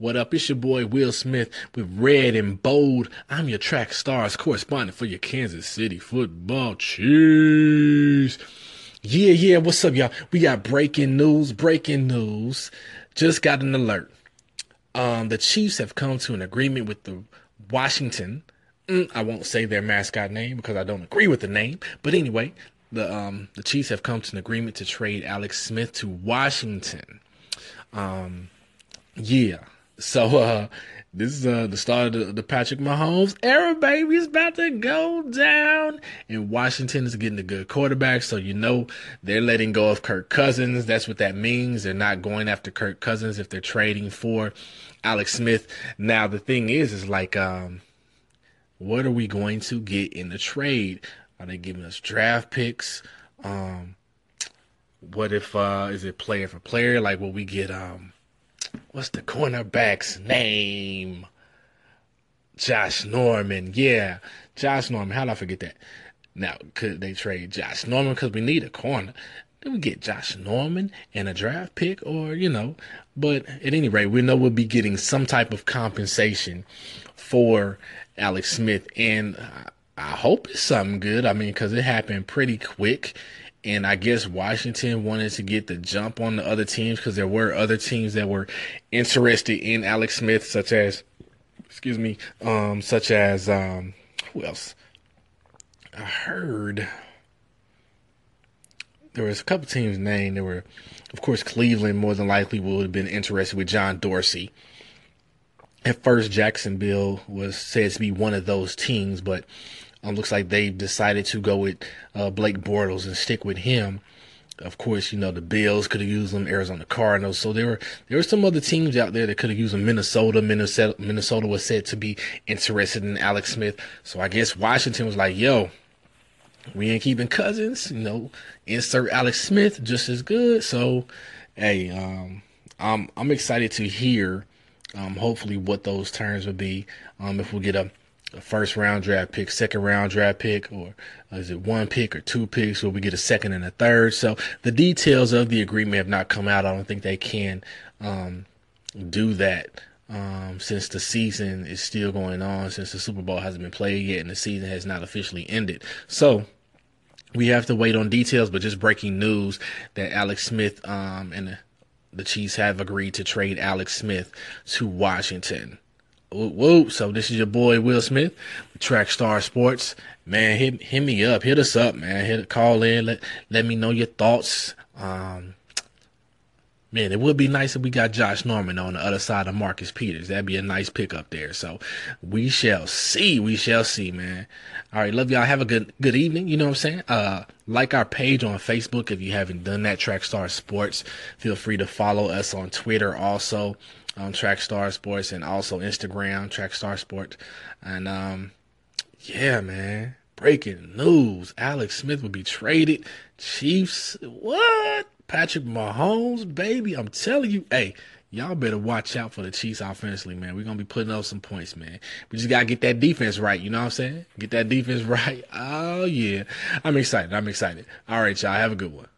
What up? It's your boy Will Smith with Red and Bold. I'm your track stars correspondent for your Kansas City football Chiefs. Yeah, yeah, what's up, y'all? We got breaking news, breaking news. Just got an alert. Um, the Chiefs have come to an agreement with the Washington. Mm, I won't say their mascot name because I don't agree with the name. But anyway, the um the Chiefs have come to an agreement to trade Alex Smith to Washington. Um, yeah. So uh, this is uh, the start of the, the Patrick Mahomes era, baby. It's about to go down. And Washington is getting a good quarterback, so you know they're letting go of Kirk Cousins. That's what that means. They're not going after Kirk Cousins if they're trading for Alex Smith. Now the thing is, is like, um, what are we going to get in the trade? Are they giving us draft picks? Um, what if uh, is it player for player? Like, will we get um? What's the cornerback's name? Josh Norman. Yeah, Josh Norman. How did I forget that? Now, could they trade Josh Norman because we need a corner? Then we get Josh Norman and a draft pick, or you know. But at any rate, we know we'll be getting some type of compensation for Alex Smith, and I hope it's something good. I mean, because it happened pretty quick and I guess Washington wanted to get the jump on the other teams because there were other teams that were interested in Alex Smith, such as, excuse me, um, such as um, who else? I heard there was a couple teams named. There were, of course, Cleveland more than likely would have been interested with John Dorsey. At first, Jacksonville was said to be one of those teams, but um, looks like they've decided to go with uh, Blake Bortles and stick with him. Of course, you know the Bills could have used them, Arizona Cardinals. So there were there were some other teams out there that could have used them. Minnesota, Minnesota, Minnesota was said to be interested in Alex Smith. So I guess Washington was like, "Yo, we ain't keeping Cousins. You know, insert Alex Smith just as good." So, hey, um, I'm I'm excited to hear, um, hopefully what those terms would be. Um, if we get a a first round draft pick, second round draft pick, or is it one pick or two picks Will we get a second and a third? So the details of the agreement have not come out. I don't think they can um, do that um, since the season is still going on, since the Super Bowl hasn't been played yet and the season has not officially ended. So we have to wait on details, but just breaking news that Alex Smith um, and the, the Chiefs have agreed to trade Alex Smith to Washington. Whoa, so this is your boy Will Smith, Track Star Sports. Man, hit hit me up, hit us up, man. Hit a call in, let let me know your thoughts. Um, man, it would be nice if we got Josh Norman on the other side of Marcus Peters. That'd be a nice pickup there. So we shall see. We shall see, man. All right, love y'all. Have a good good evening. You know what I'm saying? Uh, like our page on Facebook if you haven't done that. Track Star Sports. Feel free to follow us on Twitter also um, Track Star Sports and also Instagram, Track Star Sports. And um, yeah, man, breaking news: Alex Smith will be traded. Chiefs, what? Patrick Mahomes, baby, I'm telling you, hey. Y'all better watch out for the Chiefs offensively, man. We're gonna be putting up some points, man. We just gotta get that defense right, you know what I'm saying? Get that defense right. Oh yeah. I'm excited. I'm excited. All right, y'all. Have a good one.